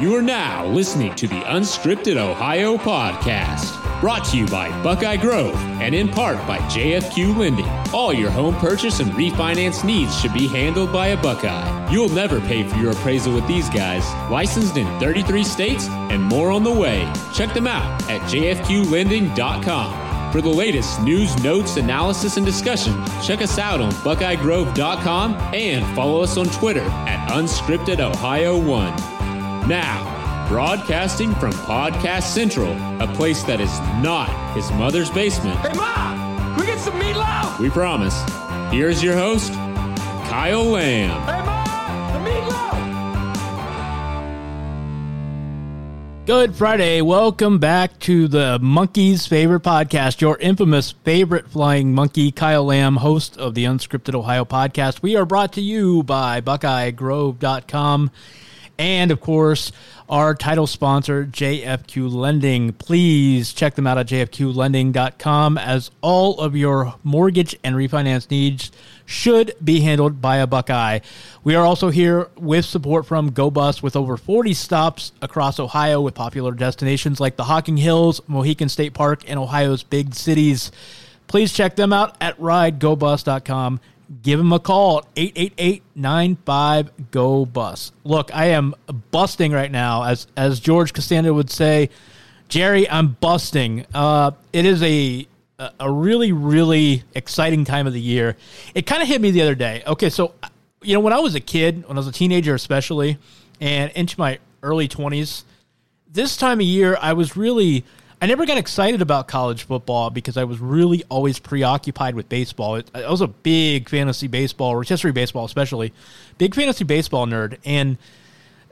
You are now listening to the Unscripted Ohio Podcast, brought to you by Buckeye Grove and in part by JFQ Lending. All your home purchase and refinance needs should be handled by a Buckeye. You'll never pay for your appraisal with these guys. Licensed in 33 states and more on the way. Check them out at jfqlending.com. For the latest news, notes, analysis, and discussion, check us out on BuckeyeGrove.com and follow us on Twitter at UnscriptedOhio1. Now, broadcasting from Podcast Central, a place that is not his mother's basement. Hey, Ma! Can we get some meatloaf? We promise. Here's your host, Kyle Lamb. Hey, Ma! The meatloaf! Good Friday. Welcome back to the Monkey's favorite podcast, your infamous favorite flying monkey, Kyle Lamb, host of the Unscripted Ohio podcast. We are brought to you by BuckeyeGrove.com and, of course, our title sponsor, JFQ Lending. Please check them out at jfqlending.com as all of your mortgage and refinance needs should be handled by a Buckeye. We are also here with support from GoBus with over 40 stops across Ohio with popular destinations like the Hocking Hills, Mohican State Park, and Ohio's big cities. Please check them out at ridegobus.com give him a call at 888 go bus look i am busting right now as as george costanza would say. Jerry i'm busting. Uh, it is a a really really exciting time of the year. It kind of hit me the other day. Okay so you know when i was a kid when i was a teenager especially and into my early 20s this time of year i was really I never got excited about college football because I was really always preoccupied with baseball. I was a big fantasy baseball, rotisserie baseball especially, big fantasy baseball nerd, and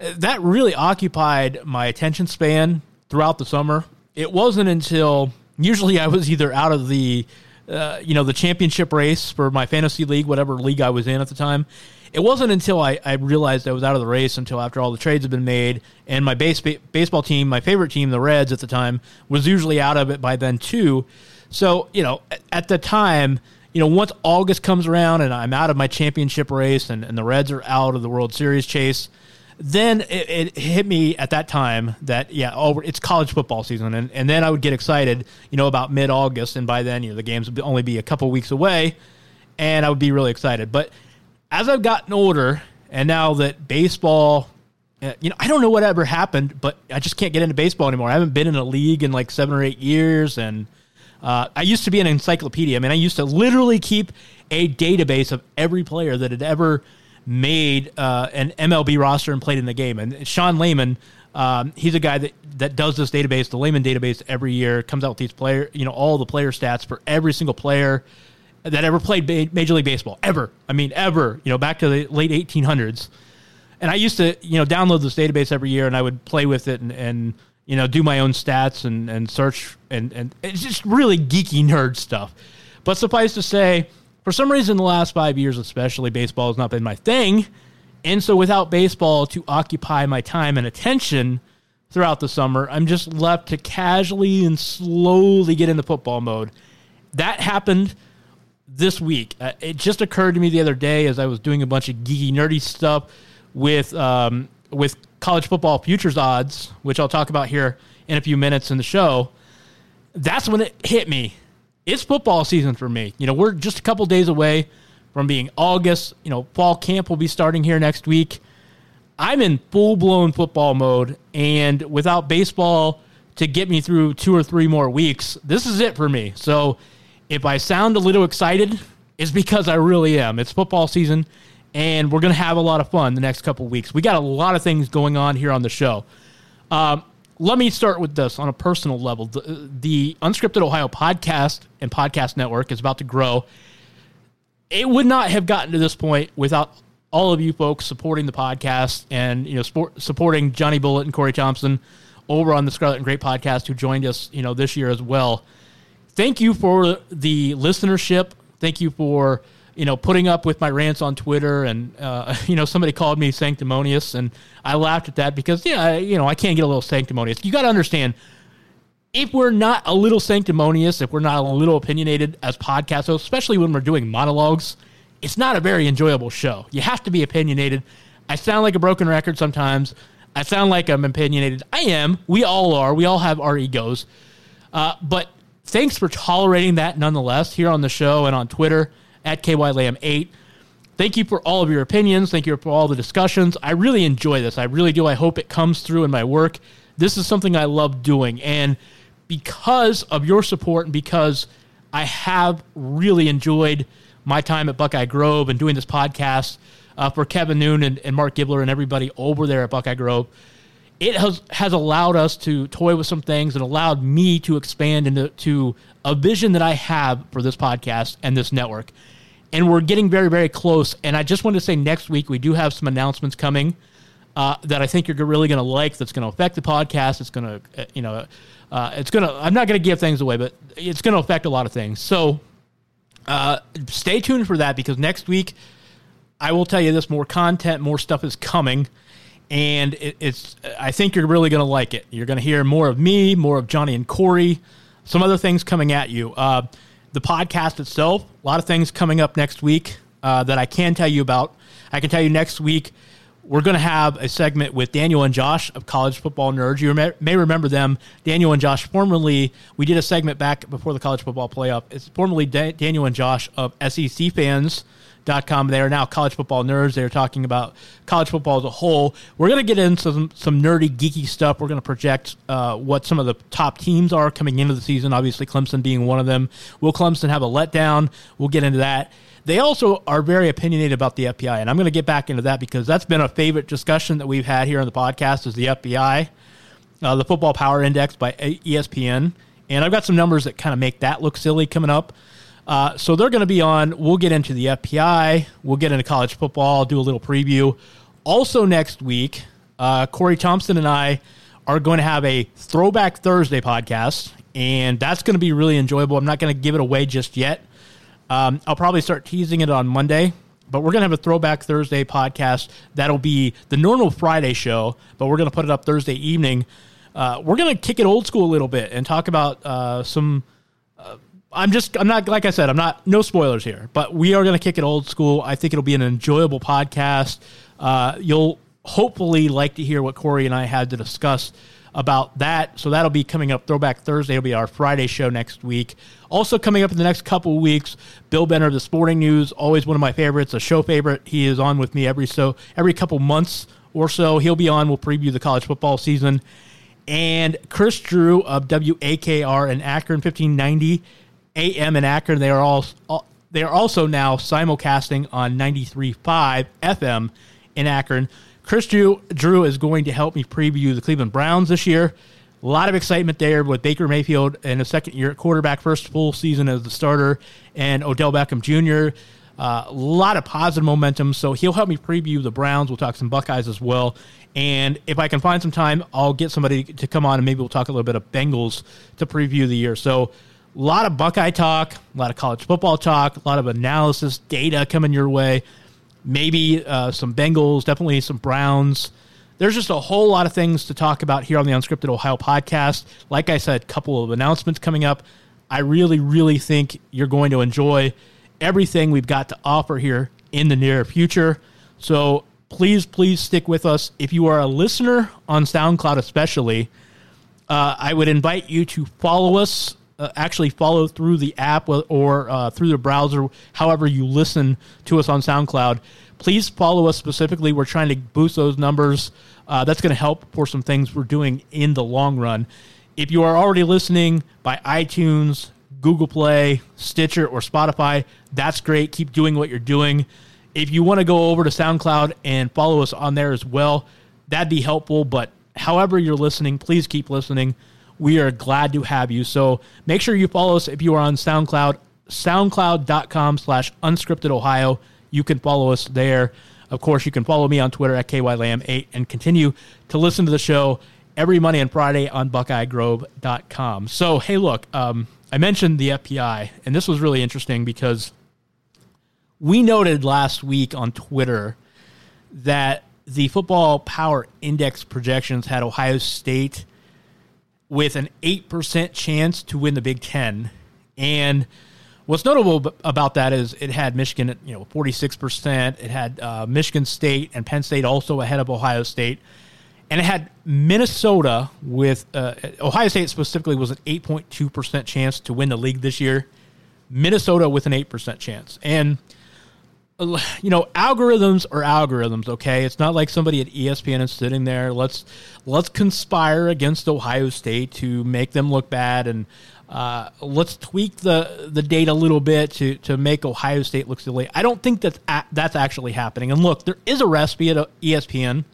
uh, that really occupied my attention span throughout the summer. It wasn't until usually I was either out of the uh, you know the championship race for my fantasy league, whatever league I was in at the time, it wasn't until I, I realized I was out of the race until after all the trades had been made and my base, baseball team, my favorite team, the Reds at the time, was usually out of it by then too. So, you know, at, the time, you know, once August comes around and I'm out of my championship race and, and the Reds are out of the World Series chase, then it, it, hit me at that time that yeah, oh, it's college football season, and, and then I would get excited, you know, about mid August, and by then you know the games would only be a couple weeks away, and I would be really excited. But as I've gotten older, and now that baseball, uh, you know, I don't know whatever happened, but I just can't get into baseball anymore. I haven't been in a league in like seven or eight years, and uh, I used to be an encyclopedia. I mean, I used to literally keep a database of every player that had ever made uh, an MLB roster and played in the game. And Sean Lahman, um, he's a guy that, that does this database, the Lahman database, every year. Comes out with these player, you know, all the player stats for every single player that ever played Major League Baseball ever. I mean, ever. You know, back to the late 1800s. And I used to, you know, download this database every year, and I would play with it and, and you know, do my own stats and, and search, and, and it's just really geeky nerd stuff. But suffice to say, for some reason, the last five years, especially, baseball has not been my thing. And so, without baseball to occupy my time and attention throughout the summer, I'm just left to casually and slowly get into football mode. That happened this week. Uh, it just occurred to me the other day as I was doing a bunch of geeky, nerdy stuff with um, with college football futures odds, which I'll talk about here in a few minutes in the show. That's when it hit me. It's football season for me. You know, we're just a couple days away from being August. You know, fall camp will be starting here next week. I'm in full blown football mode, and without baseball to get me through two or three more weeks, this is it for me. So if I sound a little excited, it's because I really am. It's football season, and we're going to have a lot of fun the next couple weeks. We got a lot of things going on here on the show. Um, let me start with this on a personal level. The, the Unscripted Ohio podcast and podcast network is about to grow. It would not have gotten to this point without all of you folks supporting the podcast and you know sport, supporting Johnny Bullet and Corey Thompson over on the Scarlet and Gray podcast who joined us you know this year as well. Thank you for the listenership. Thank you for you know putting up with my rants on Twitter and uh, you know somebody called me sanctimonious and I laughed at that because yeah you know I can't get a little sanctimonious. You got to understand if we're not a little sanctimonious, if we're not a little opinionated as podcast especially when we're doing monologues it's not a very enjoyable show. You have to be opinionated. I sound like a broken record sometimes. I sound like I'm opinionated. I am. We all are. We all have our egos. Uh, but thanks for tolerating that nonetheless here on the show and on Twitter at KYLAM8. Thank you for all of your opinions. Thank you for all the discussions. I really enjoy this. I really do. I hope it comes through in my work. This is something I love doing. And because of your support and because I have really enjoyed – my time at Buckeye Grove and doing this podcast uh, for Kevin Noon and, and Marc Givler and everybody over there at Buckeye Grove, it has has allowed us to toy with some things and allowed me to expand into to a vision that I have for this podcast and this network. And we're getting very, very close. And I just wanted to say next week we do have some announcements coming uh, that I think you're really going to like. That's going to affect the podcast. It's going to, uh, you know, uh, it's going to. I'm not going to give things away, but it's going to affect a lot of things. So uh, stay tuned for that because next week I will tell you this: more content, more stuff is coming, and it, it's. I think you're really going to like it. You're going to hear more of me, more of Johnny and Corey, some other things coming at you. Uh, the podcast itself, a lot of things coming up next week uh, that I can tell you about. I can tell you next week we're going to have a segment with Daniel and Josh of College Football Nerds. You may remember them. Daniel and Josh, formerly, we did a segment back before the College Football Playoff. It's formerly da- Daniel and Josh of SEC Fans. Com. They are now college football nerds. They're talking about college football as a whole. We're going to get into some, some nerdy, geeky stuff. We're going to project uh, what some of the top teams are coming into the season. Obviously, Clemson being one of them. Will Clemson have a letdown? We'll get into that. They also are very opinionated about the FPI, and I'm going to get back into that because that's been a favorite discussion that we've had here on the podcast is the FPI, uh, the Football Power Index by ESPN, and I've got some numbers that kind of make that look silly coming up. Uh, so they're going to be on. We'll get into the FPI. We'll get into college football. Do a little preview. Also next week, uh, Corey Thompson and I are going to have a Throwback Thursday podcast, and that's going to be really enjoyable. I'm not going to give it away just yet. Um, I'll probably start teasing it on Monday, but we're going to have a Throwback Thursday podcast. That'll be the normal Friday show, but we're going to put it up Thursday evening. Uh, we're going to kick it old school a little bit and talk about uh, some. I'm just, I'm not, like I said, I'm not, no spoilers here, but we are going to kick it old school. I think it'll be an enjoyable podcast. Uh, you'll hopefully like to hear what Corey and I had to discuss about that. So that'll be coming up. Throwback Thursday It'll be our Friday show next week. Also coming up in the next couple weeks, Bill Bender of the Sporting News, always one of my favorites, a show favorite. He is on with me every so every couple months or so. He'll be on. We'll preview the college football season. And Chris Drew of WAKR in Akron, 1590 AM in Akron. They are all, all they are also now simulcasting on 93.5 FM in Akron. Chris Drew, Drew is going to help me preview the Cleveland Browns this year. A lot of excitement there with Baker Mayfield in a second year at quarterback, first full season as the starter, and Odell Beckham Jr. Uh, a lot of positive momentum. So he'll help me preview the Browns. We'll talk some Buckeyes as well. And if I can find some time, I'll get somebody to come on and maybe we'll talk a little bit of Bengals to preview the year. So a lot of Buckeye talk, a lot of college football talk, a lot of analysis, data coming your way maybe uh, some Bengals, definitely some Browns. There's just a whole lot of things to talk about here on the Unscripted Ohio podcast. Like I said, a couple of announcements coming up. I really, really think you're going to enjoy everything we've got to offer here in the near future. So please, please stick with us. If you are a listener on SoundCloud, especially, uh, I would invite you to follow us uh, actually follow through the app or uh, through the browser, however you listen to us on SoundCloud, please follow us specifically. We're trying to boost those numbers. Uh, that's going to help for some things we're doing in the long run. If you are already listening by iTunes, Google Play, Stitcher, or Spotify, that's great. Keep doing what you're doing. If you want to go over to SoundCloud and follow us on there as well, that'd be helpful. But however you're listening, please keep listening. We are glad to have you. So make sure you follow us if you are on SoundCloud, soundcloud.com slash unscripted Ohio. You can follow us there. Of course, you can follow me on Twitter at KYLam8 and continue to listen to the show every Monday and Friday on BuckeyeGrove.com. So, hey, look, um, I mentioned the FPI, and this was really interesting because we noted last week on Twitter that the football power index projections had Ohio State with an 8% chance to win the Big Ten. And what's notable about that is it had Michigan at you know 46%. It had uh, Michigan State and Penn State also ahead of Ohio State. And it had Minnesota with uh, Ohio State specifically was an 8.2% chance to win the league this year. Minnesota with an 8% chance. And you know, algorithms are algorithms, okay? It's not like somebody at ESPN is sitting there. Let's let's conspire against Ohio State to make them look bad and uh, let's tweak the the data a little bit to to make Ohio State look silly. I don't think that's a, that's actually happening. And look, there is a recipe at ESPN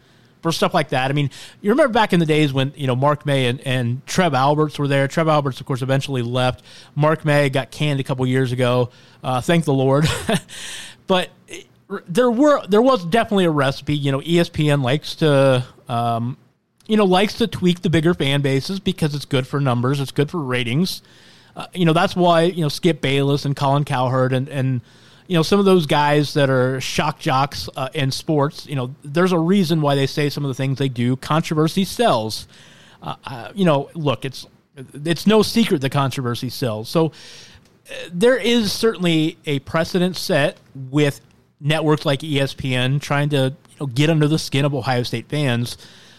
for stuff like that. I mean, you remember back in the days when you know Mark May and, and Trev Alberts were there. Trev Alberts, of course, eventually left. Mark May got canned a couple years ago. Uh, thank the Lord. but there were there was definitely a recipe. You know, ESPN likes to um, you know likes to tweak the bigger fan bases because it's good for numbers, it's good for ratings. Uh, you know, that's why you know Skip Bayless and Colin Cowherd and and you know some of those guys that are shock jocks uh, in sports. You know, there's a reason why they say some of the things they do. Controversy sells. Uh, uh you know, look, it's it's no secret the controversy sells. So there is certainly a precedent set with networks like ESPN trying to you know, get under the skin of Ohio State fans.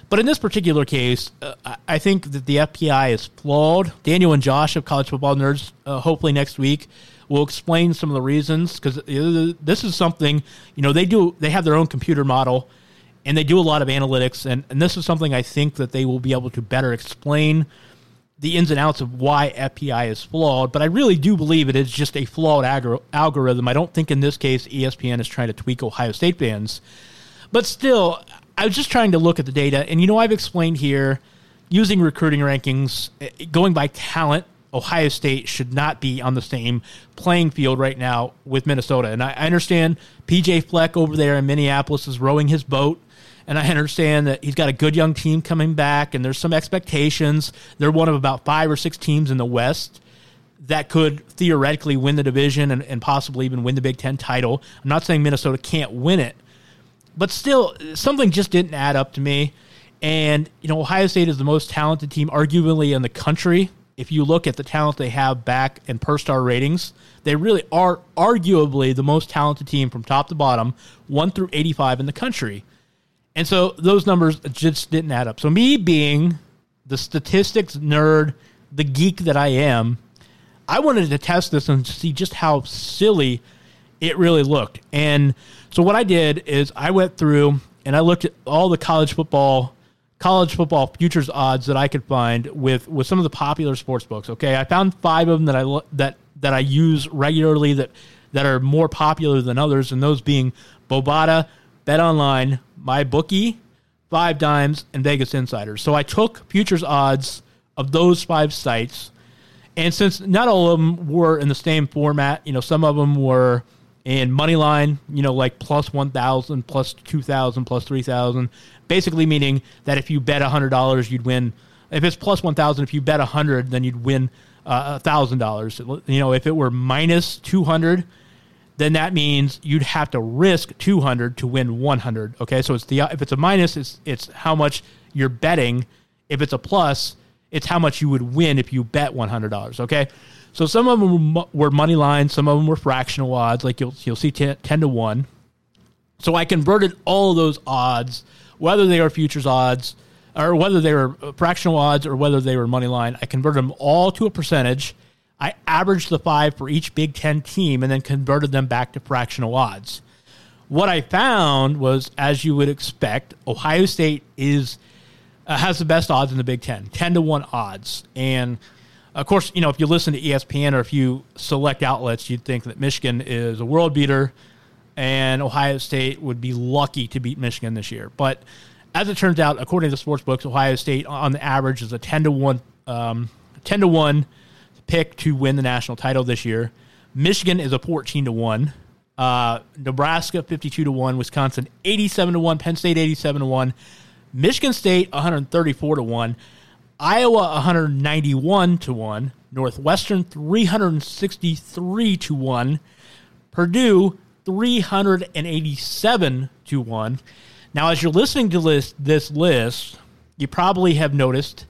But in this particular case, uh, I think that the FPI is flawed. Daniel and Josh of College Football Nerds, uh, hopefully next week, will explain some of the reasons because uh, this is something you know they do. They have their own computer model, and they do a lot of analytics, and, and this is something I think that they will be able to better explain the ins and outs of why FPI is flawed, but I really do believe it is just a flawed ag- algorithm. I don't think in this case ESPN is trying to tweak Ohio State fans. But still, I was just trying to look at the data, and you know, I've explained here using recruiting rankings, eh, going by talent, Ohio State should not be on the same playing field right now with Minnesota. And I understand PJ Fleck over there in Minneapolis is rowing his boat and I understand that he's got a good young team coming back, and there's some expectations. They're one of about five or six teams in the West that could theoretically win the division and, and possibly even win the Big Ten title. I'm not saying Minnesota can't win it, but still, something just didn't add up to me. And, you know, Ohio State is the most talented team, arguably, in the country. If you look at the talent they have back in per star ratings, they really are arguably the most talented team from top to bottom, 1 through 85 in the country. And so those numbers just didn't add up. So me being the statistics nerd, the geek that I am, I wanted to test this and see just how silly it really looked. And so what I did is I went through and I looked at all the college football college football futures odds that I could find with with some of the popular sports books. Okay, I found five of them that I that that I use regularly that that are more popular than others, and those being Bovada, Bet Online, MyBookie, Five Dimes, and Vegas Insiders. So I took futures odds of those five sites, and since not all of them were in the same format, you know, some of them were in money line, you know, like plus 1,000, plus 2,000, plus 3,000, basically meaning that if you bet $100, you'd win. If it's plus 1,000, if you bet 100, then you'd win uh, $1,000. You know, if it were minus 200, then that means you'd have to risk 200 to win 100. Okay, so it's the if it's a minus, it's it's how much you're betting. If it's a plus, it's how much you would win if you bet $100. Okay, so some of them were money lines, some of them were fractional odds, like you'll you'll see 10, 10 to one. So I converted all of those odds, whether they are futures odds or whether they were uh, fractional odds or whether they were money line. I converted them all to a percentage I averaged the five for each Big Ten team and then converted them back to fractional odds. What I found was, as you would expect, Ohio State is uh, has the best odds in the Big Ten, ten to one odds, and of course, you know if you listen to ESPN or if you select outlets, you'd think that Michigan is a world beater, and Ohio State would be lucky to beat Michigan this year. But as it turns out, according to the sports books, Ohio State on the average is a ten to one, um, ten to one pick to win the national title this year. Michigan is a fourteen to one. Uh, Nebraska 52 to 1, Wisconsin 87 to 1, Penn State 87 to 1, Michigan State 134 to 1, Iowa 191 to 1, Northwestern 363 to 1, Purdue 387 to 1. Now, as you're listening to this, this list, you probably have noticed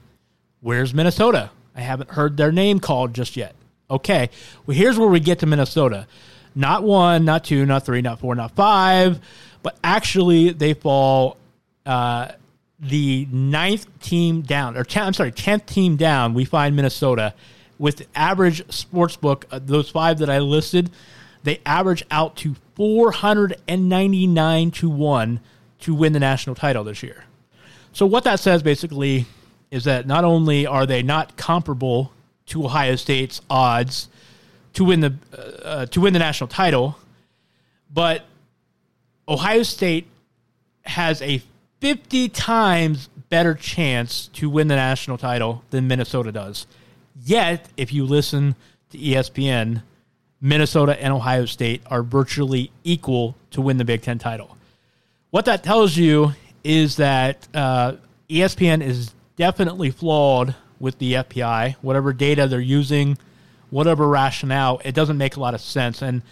where's Minnesota? I haven't heard their name called just yet. Okay, well, here's where we get to Minnesota. Not one, not two, not three, not four, not five, but actually they fall uh, the ninth team down, or ten, I'm sorry, tenth team down. We find Minnesota with average sports book. Uh, those five that I listed, they average out to 499 to one to win the national title this year. So what that says basically is that not only are they not comparable to Ohio State's odds to win the uh, to win the national title, but Ohio State has a 50 times better chance to win the national title than Minnesota does. Yet, if you listen to ESPN, Minnesota and Ohio State are virtually equal to win the Big Ten title. What that tells you is that uh, ESPN is definitely flawed with the FPI. Whatever data they're using, whatever rationale, it doesn't make a lot of sense. And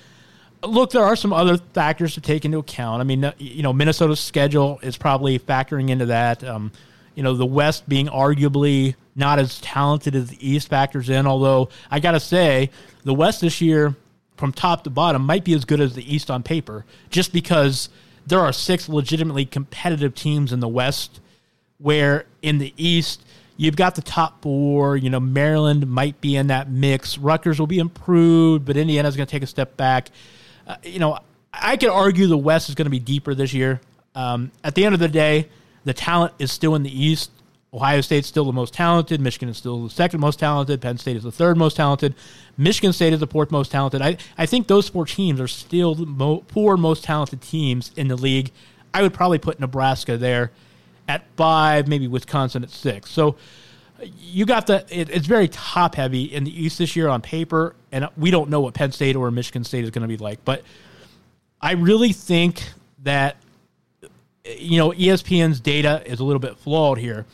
look, there are some other factors to take into account. I mean, you know, Minnesota's schedule is probably factoring into that. Um, you know, the West being arguably not as talented as the East factors in. Although I got to say, the West this year, from top to bottom, might be as good as the East on paper, just because there are six legitimately competitive teams in the West. Where in the East, You've got the top four. You know, Maryland might be in that mix. Rutgers will be improved, but Indiana's going to take a step back. Uh, you know, I could argue the West is going to be deeper this year. Um, at the end of the day, the talent is still in the East. Ohio State's still the most talented. Michigan is still the second most talented. Penn State is the third most talented. Michigan State is the fourth most talented. I, I think those four teams are still the mo- four most talented teams in the league. I would probably put Nebraska there at five, maybe Wisconsin at six. So you got the it, it's very top heavy in the East this year on paper, and we don't know what Penn State or Michigan State is going to be like. But I really think that you know ESPN's data is a little bit flawed here.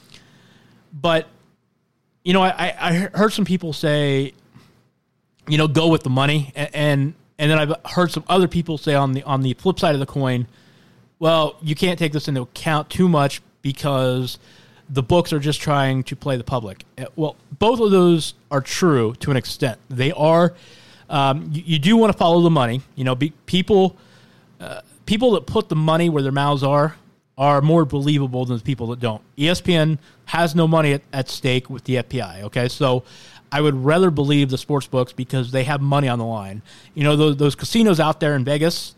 But you know, I, I heard some people say, you know, go with the money, and, and then I've heard some other people say on the on the flip side of the coin, well, you can't take this into account too much because the books are just trying to play the public. Uh, well, both of those are true to an extent. They are. Um, you, you, do want to follow the money. You know, be, people uh, people that put the money where their mouths are are more believable than the people that don't. ESPN has no money at, at stake with the FPI. Okay, so I would rather believe the sports books because they have money on the line. You know, those, those casinos out there in Vegas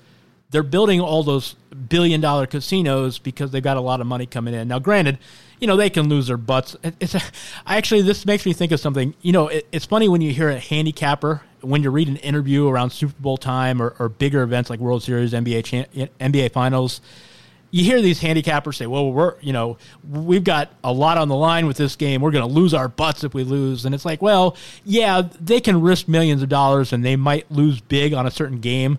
they're building all those billion dollar casinos because they've got a lot of money coming in. Now, granted, you know they can lose their butts. It's actually this makes me think of something. You know, it, it's funny when you hear a handicapper when you read an interview around Super Bowl time or, or bigger events like World Series, NBA NBA Finals. You hear these handicappers say, "Well, we're you know we've got a lot on the line with this game. We're going to lose our butts if we lose." And it's like, well, yeah, they can risk millions of dollars and they might lose big on a certain game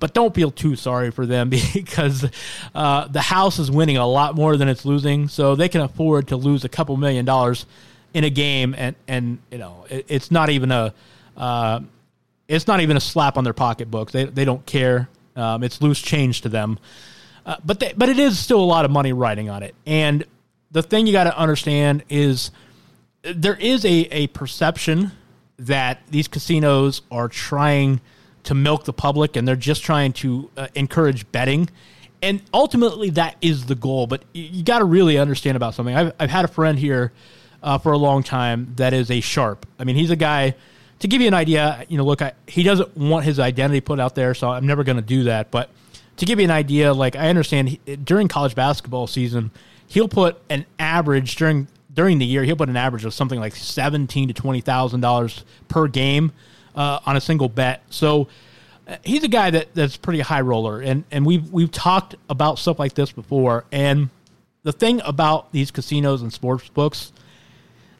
but don't feel too sorry for them because uh, the house is winning a lot more than it's losing, so they can afford to lose a couple million dollars in a game, and and you know it, it's not even a uh, it's not even a slap on their pocketbook. They they don't care. Um, it's loose change to them, uh, but they, but it is still a lot of money riding on it. And the thing you got to understand is there is a a perception that these casinos are trying to milk the public and they're just trying to uh, encourage betting. And ultimately, that is the goal. But you, got to really understand about something. I've, I've had a friend here uh, for a long time that is a sharp. I mean, he's a guy to give you an idea, you know, look, I, he doesn't want his identity put out there, so I'm never going to do that. But to give you an idea, like I understand he, during college basketball season, he'll put an average during during the year. He'll put an average of something like seventeen to twenty thousand dollars per game uh, on a single bet. So uh, he's a guy that, that's pretty high roller, and and we've we've talked about stuff like this before. And the thing about these casinos and sports books,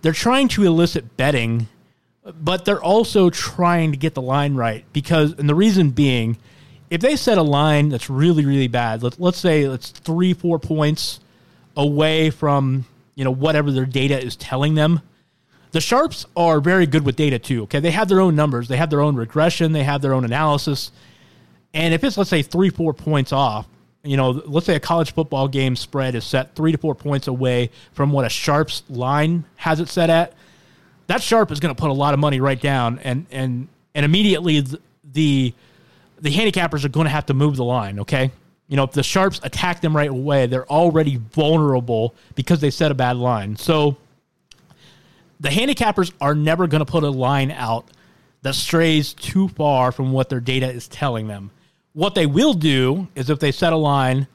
they're trying to elicit betting but they're also trying to get the line right because, and the reason being, if they set a line that's really, really bad, let's let's say it's three, four points away from you know whatever their data is telling them. The sharps are very good with data too. Okay, they have their own numbers, they have their own regression, they have their own analysis, and if it's let's say three, four points off, you know, let's say a college football game spread is set three to four points away from what a sharps line has it set at that sharp is going to put a lot of money right down, and and and immediately the the, the handicappers are going to have to move the line. Okay, you know if the sharps attack them right away, they're already vulnerable because they set a bad line. So the handicappers are never going to put a line out that strays too far from what their data is telling them. What they will do is if they set a line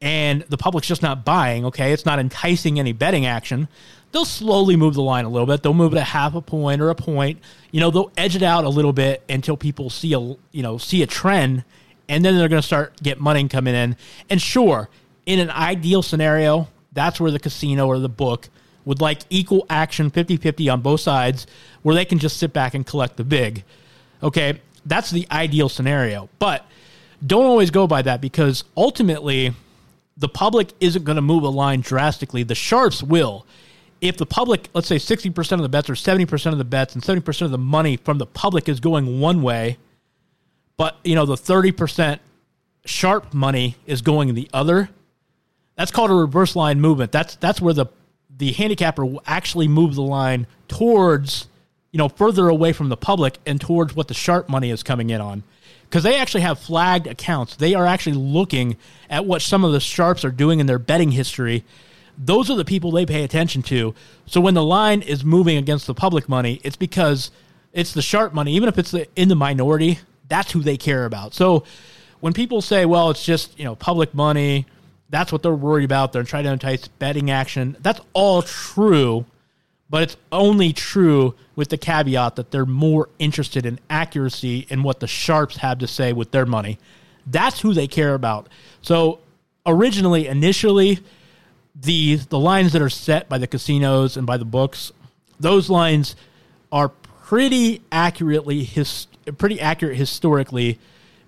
and the public's just not buying, okay, it's not enticing any betting action, they'll slowly move the line a little bit. They'll move it a half a point or a point. You know, they'll edge it out a little bit until people see a you know see a trend, and then they're going to start get money coming in. And sure, in an ideal scenario, that's where the casino or the book would like equal action 50-50 on both sides where they can just sit back and collect the big. Okay, that's the ideal scenario. But don't always go by that because ultimately the public isn't going to move a line drastically. The sharps will if the public, let's say 60% of the bets or 70% of the bets and 70% of the money from the public is going one way, but you know the 30% sharp money is going the other, that's called a reverse line movement. That's that's where the the handicapper will actually move the line towards, you know, further away from the public and towards what the sharp money is coming in on. Because they actually have flagged accounts. They are actually looking at what some of the sharps are doing in their betting history those are the people they pay attention to. So when the line is moving against the public money, it's because it's the sharp money, even if it's in the minority, that's who they care about. So when people say, well, it's just, you know, public money, that's what they're worried about. They're trying to entice betting action. That's all true, but it's only true with the caveat that they're more interested in accuracy and what the sharps have to say with their money. That's who they care about. So originally, initially, the the lines that are set by the casinos and by the books, those lines are pretty accurately his pretty accurate historically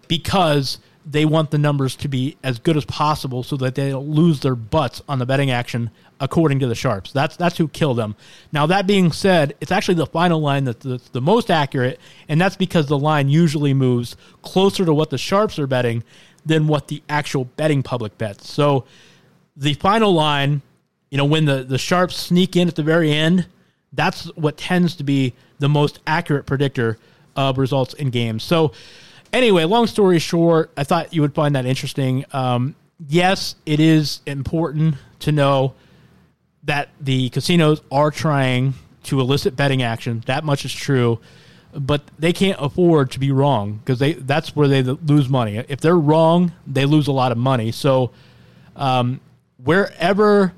because they want the numbers to be as good as possible so that they don't lose their butts on the betting action according to the sharps. That's that's who killed them. Now that being said, it's actually the final line that's the, the most accurate, and that's because the line usually moves closer to what the sharps are betting than what the actual betting public bets. So the final line, you know, when the, the sharps sneak in at the very end, that's what tends to be the most accurate predictor of results in games. So, anyway, long story short, I thought you would find that interesting. Um, yes, it is important to know that the casinos are trying to elicit betting action. That much is true, but they can't afford to be wrong because they that's where they lose money. If they're wrong, they lose a lot of money. So, um, wherever,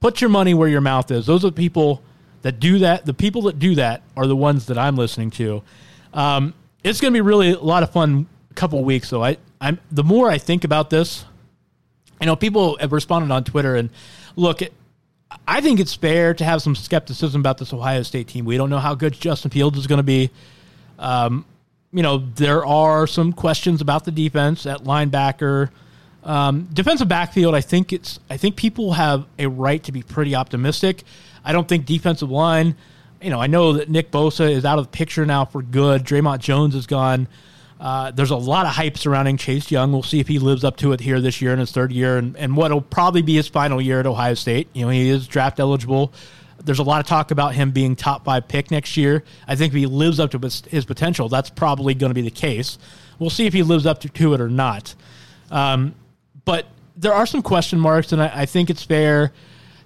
put your money where your mouth is. Those are the people that do that. The people that do that are the ones that I'm listening to. Um, it's going to be really a lot of fun couple weeks. So I, I'm the more I think about this, I know people have responded on Twitter and look. I think it's fair to have some skepticism about this Ohio State team. We don't know how good Justin Fields is going to be. Um, you know, there are some questions about the defense at linebacker. Um, defensive backfield, I think it's. I think people have a right to be pretty optimistic. I don't think defensive line. You know, I know that Nick Bosa is out of the picture now for good. Dre'Mont Jones is gone. Uh, there's a lot of hype surrounding Chase Young. We'll see if he lives up to it here this year in his third year, and, and what will probably be his final year at Ohio State. You know, he is draft eligible. There's a lot of talk about him being top five pick next year. I think if he lives up to his, his potential, that's probably going to be the case. We'll see if he lives up to, to it or not. Um, but there are some question marks, and I, I think it's fair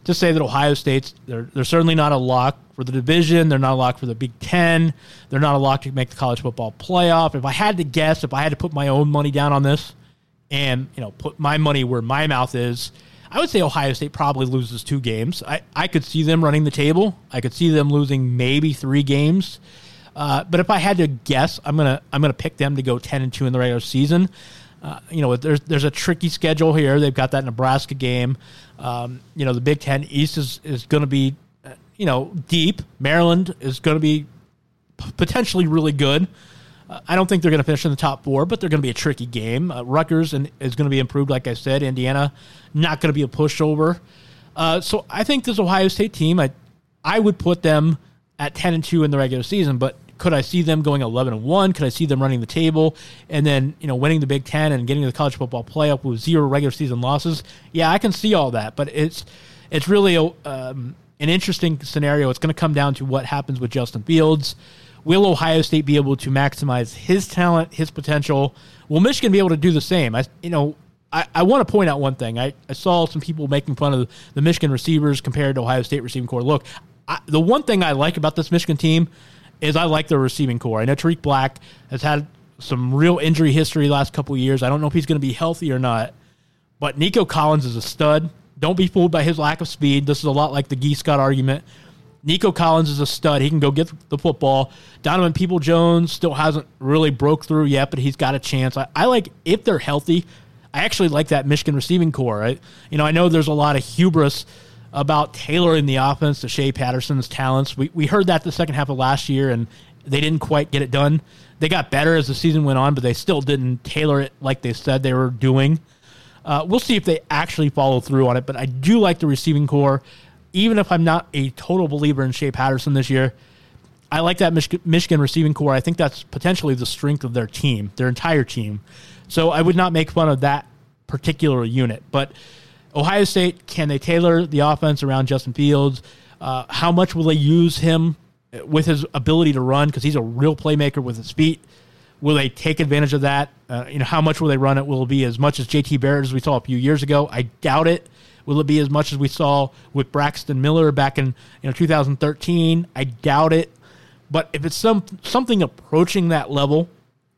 to say that Ohio State's they're they're certainly not a lock for the division. They're not a lock for the Big Ten. They're not a lock to make the college football playoff. If I had to guess, if I had to put my own money down on this, and you know put my money where my mouth is, I would say Ohio State probably loses two games. I, I could see them running the table. I could see them losing maybe three games. Uh, but if I had to guess, I'm gonna I'm gonna pick them to go ten and two in the regular season. Uh, you know, there's there's a tricky schedule here. They've got that Nebraska game. Um, you know, the Big Ten East is is going to be, uh, you know, deep. Maryland is going to be p- potentially really good. Uh, I don't think they're going to finish in the top four, but they're going to be a tricky game. Uh, Rutgers and, is going to be improved, like I said. Indiana, not going to be a pushover. So I think this Ohio State team, I I would put them at ten and two in the regular season, but could I see them going eleven and one? Could I see them running the table and then you know winning the Big Ten and getting to the college football playoff with zero regular season losses? Yeah, I can see all that, but it's it's really a, um, an interesting scenario. It's going to come down to what happens with Justin Fields. Will Ohio State be able to maximize his talent, his potential? Will Michigan be able to do the same? I, you know, I, I want to point out one thing. I, I saw some people making fun of the Michigan receivers compared to Ohio State receiving corps. Look, I, the one thing I like about this Michigan team is I like their receiving corps. I know Tarik Black has had some real injury history the last couple of years. I don't know if he's going to be healthy or not, but Nico Collins is a stud. Don't be fooled by his lack of speed. This is a lot like the Gee Scott argument. Nico Collins is a stud. He can go get the football. Donovan Peoples-Jones still hasn't really broke through yet, but he's got a chance. I, I like if they're healthy. I actually like that Michigan receiving corps. I, you know, I know there's a lot of hubris about tailoring the offense to Shea Patterson's talents. We, we heard that the second half of last year, and they didn't quite get it done. They got better as the season went on, but they still didn't tailor it like they said they were doing. Uh, we'll see if they actually follow through on it, but I do like the receiving corps. Even if I'm not a total believer in Shea Patterson this year, I like that Mich- Michigan receiving corps. I think that's potentially the strength of their team, their entire team. So I would not make fun of that particular unit. But Ohio State, can they tailor the offense around Justin Fields? Uh, how much will they use him with his ability to run? Because he's a real playmaker with his feet. Will they take advantage of that? Uh, you know, how much will they run it? Will it be as much as JT Barrett as we saw a few years ago? I doubt it. Will it be as much as we saw with Braxton Miller back in you know 2013? I doubt it. But if it's some something approaching that level,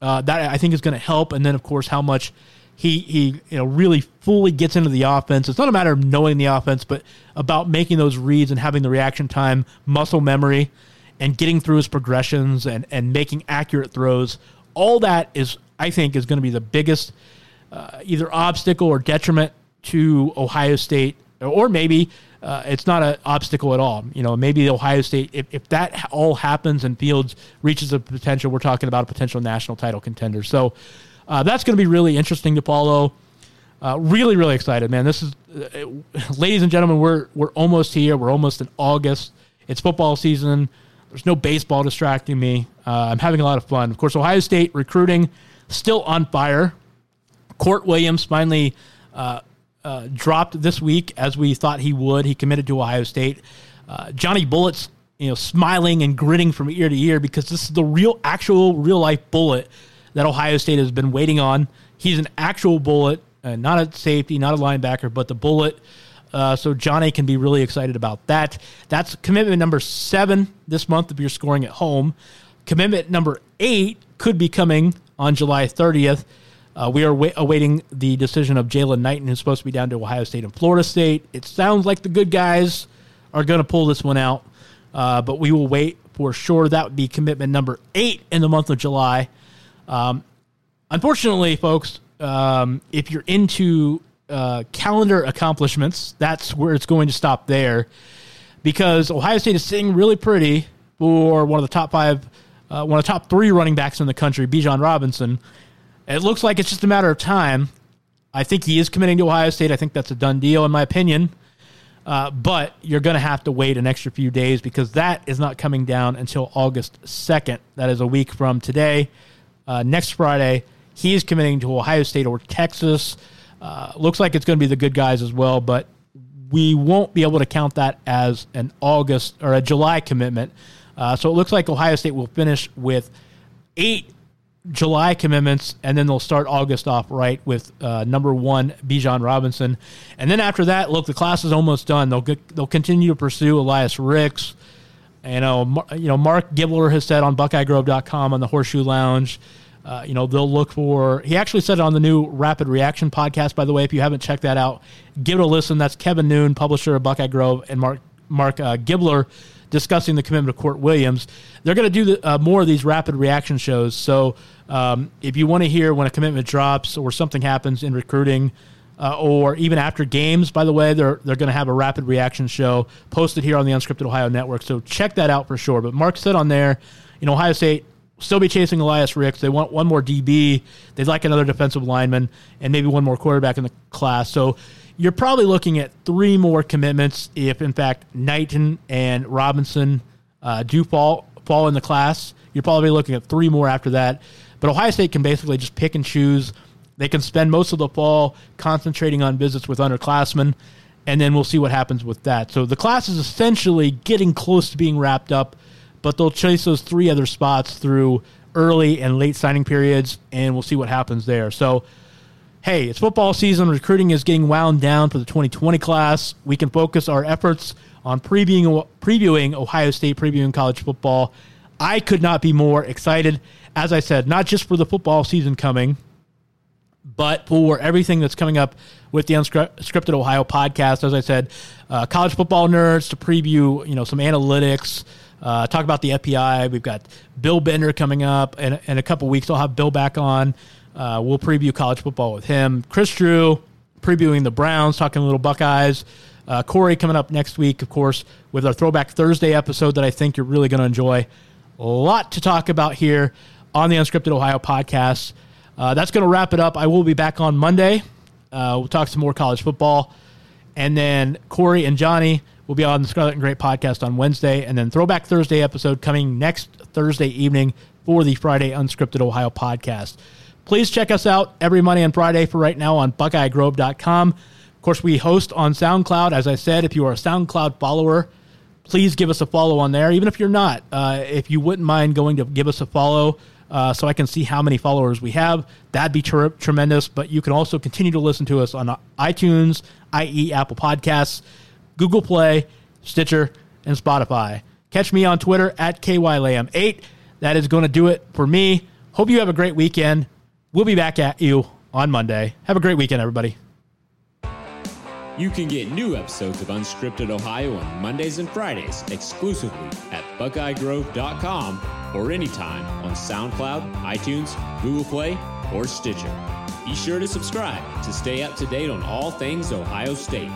uh, that I think is going to help. And then of course how much he he you know really fully gets into the offense. It's not a matter of knowing the offense, but about making those reads and having the reaction time, muscle memory, and getting through his progressions and and making accurate throws. All that is, I think, is going to be the biggest uh, either obstacle or detriment to Ohio State, or maybe uh, it's not an obstacle at all. You know, maybe Ohio State, if, if that all happens and Fields reaches a potential, we're talking about a potential national title contender. So uh, that's going to be really interesting to follow. Uh, really, really excited, man. This is, uh, ladies and gentlemen, we're we're almost here. We're almost in August. It's football season. There's no baseball distracting me. Uh, I'm having a lot of fun. Of course, Ohio State recruiting still on fire. Kourt Williams finally uh, dropped this week as we thought he would. He committed to Ohio State. Johnny Bullitt's you know smiling and grinning from ear to ear because this is the real, actual, real life Bullitt that Ohio State has been waiting on. He's an actual bullet, uh, not a safety, not a linebacker, but the bullet. Uh, so Johnny can be really excited about that. That's commitment number seven this month if you're scoring at home. Commitment number eight could be coming on July 30th. Uh, we are wa- awaiting the decision of Jaylan Knighton, who's supposed to be down to Ohio State and Florida State. It sounds like the good guys are going to pull this one out, uh, but we will wait for sure. That would be commitment number eight in the month of July. Um, unfortunately, folks, um, if you're into uh, calendar accomplishments, that's where it's going to stop there because Ohio State is sitting really pretty for one of the top five, uh, one of the top three running backs in the country, Bijan Robinson. It looks like it's just a matter of time. I think he is committing to Ohio State. I think that's a done deal, in my opinion. Uh, but you're going to have to wait an extra few days because that is not coming down until August 2nd. That is a week from today uh, next Friday. He is committing to Ohio State or Texas. Uh, looks like it's going to be the good guys as well, but we won't be able to count that as an August or a July commitment. Uh, so it looks like Ohio State will finish with eight July commitments, and then they'll start August off right with uh, number one Bijan Robinson, and then after that, look, the class is almost done. They'll get, they'll continue to pursue Elias Ricks. You know, you know, Marc Givler has said on BuckeyeGrove.com on the Horseshoe Lounge. Uh, you know, they'll look for. He actually said it on the new Rapid Reaction podcast. By the way, if you haven't checked that out, give it a listen. That's Kevin Noon, publisher of Buckeye Grove, and Mark Mark uh, Givler discussing the commitment of Kourt Williams. They're going to do the, uh, more of these rapid reaction shows. So um, if you want to hear when a commitment drops or something happens in recruiting, uh, or even after games, by the way, they're they're going to have a rapid reaction show posted here on the Unscripted Ohio Network. So check that out for sure. But Marc said on there, you know, Ohio State still be chasing Elias Ricks. They want one more DB. They'd like another defensive lineman and maybe one more quarterback in the class. So you're probably looking at three more commitments if, in fact, Knighton and Robinson uh, do fall fall in the class. You're probably looking at three more after that. But Ohio State can basically just pick and choose. They can spend most of the fall concentrating on visits with underclassmen, and then we'll see what happens with that. So the class is essentially getting close to being wrapped up, but they'll chase those three other spots through early and late signing periods, and we'll see what happens there. So hey, it's football season. Recruiting is getting wound down for the 2020 class. We can focus our efforts on previewing, previewing Ohio State, previewing college football. I could not be more excited. As I said, not just for the football season coming, but for everything that's coming up with the Unscripted Ohio podcast. As I said, uh, college football nerds to preview, you know, some analytics. Uh, talk about the FPI. We've got Bill Bender coming up, and in a couple weeks I'll have Bill back on. Uh, we'll preview college football with him. Chris Drew previewing the Browns, talking little Buckeyes. Uh, Corey coming up next week, of course, with our Throwback Thursday episode that I think you're really going to enjoy. A lot to talk about here on the Unscripted Ohio podcast. Uh, that's going to wrap it up. I will be back on Monday. Uh, we'll talk some more college football. And then Corey and Johnny will be on the Scarlet and Gray podcast on Wednesday. And then Throwback Thursday episode coming next Thursday evening for the Friday Unscripted Ohio podcast. Please check us out every Monday and Friday for right now on BuckeyeGrove.com. Of course, we host on SoundCloud. As I said, if you are a SoundCloud follower, please give us a follow on there. Even if you're not, uh, if you wouldn't mind going to give us a follow uh, so I can see how many followers we have, that'd be ter- tremendous. But you can also continue to listen to us on iTunes, i.e., Apple Podcasts, Google Play, Stitcher, and Spotify. Catch me on Twitter at KYLAM8. That is going to do it for me. Hope you have a great weekend. We'll be back at you on Monday. Have a great weekend, everybody. You can get new episodes of Unscripted Ohio on Mondays and Fridays exclusively at BuckeyeGrove.com or anytime on SoundCloud, iTunes, Google Play, or Stitcher. Be sure to subscribe to stay up to date on all things Ohio State.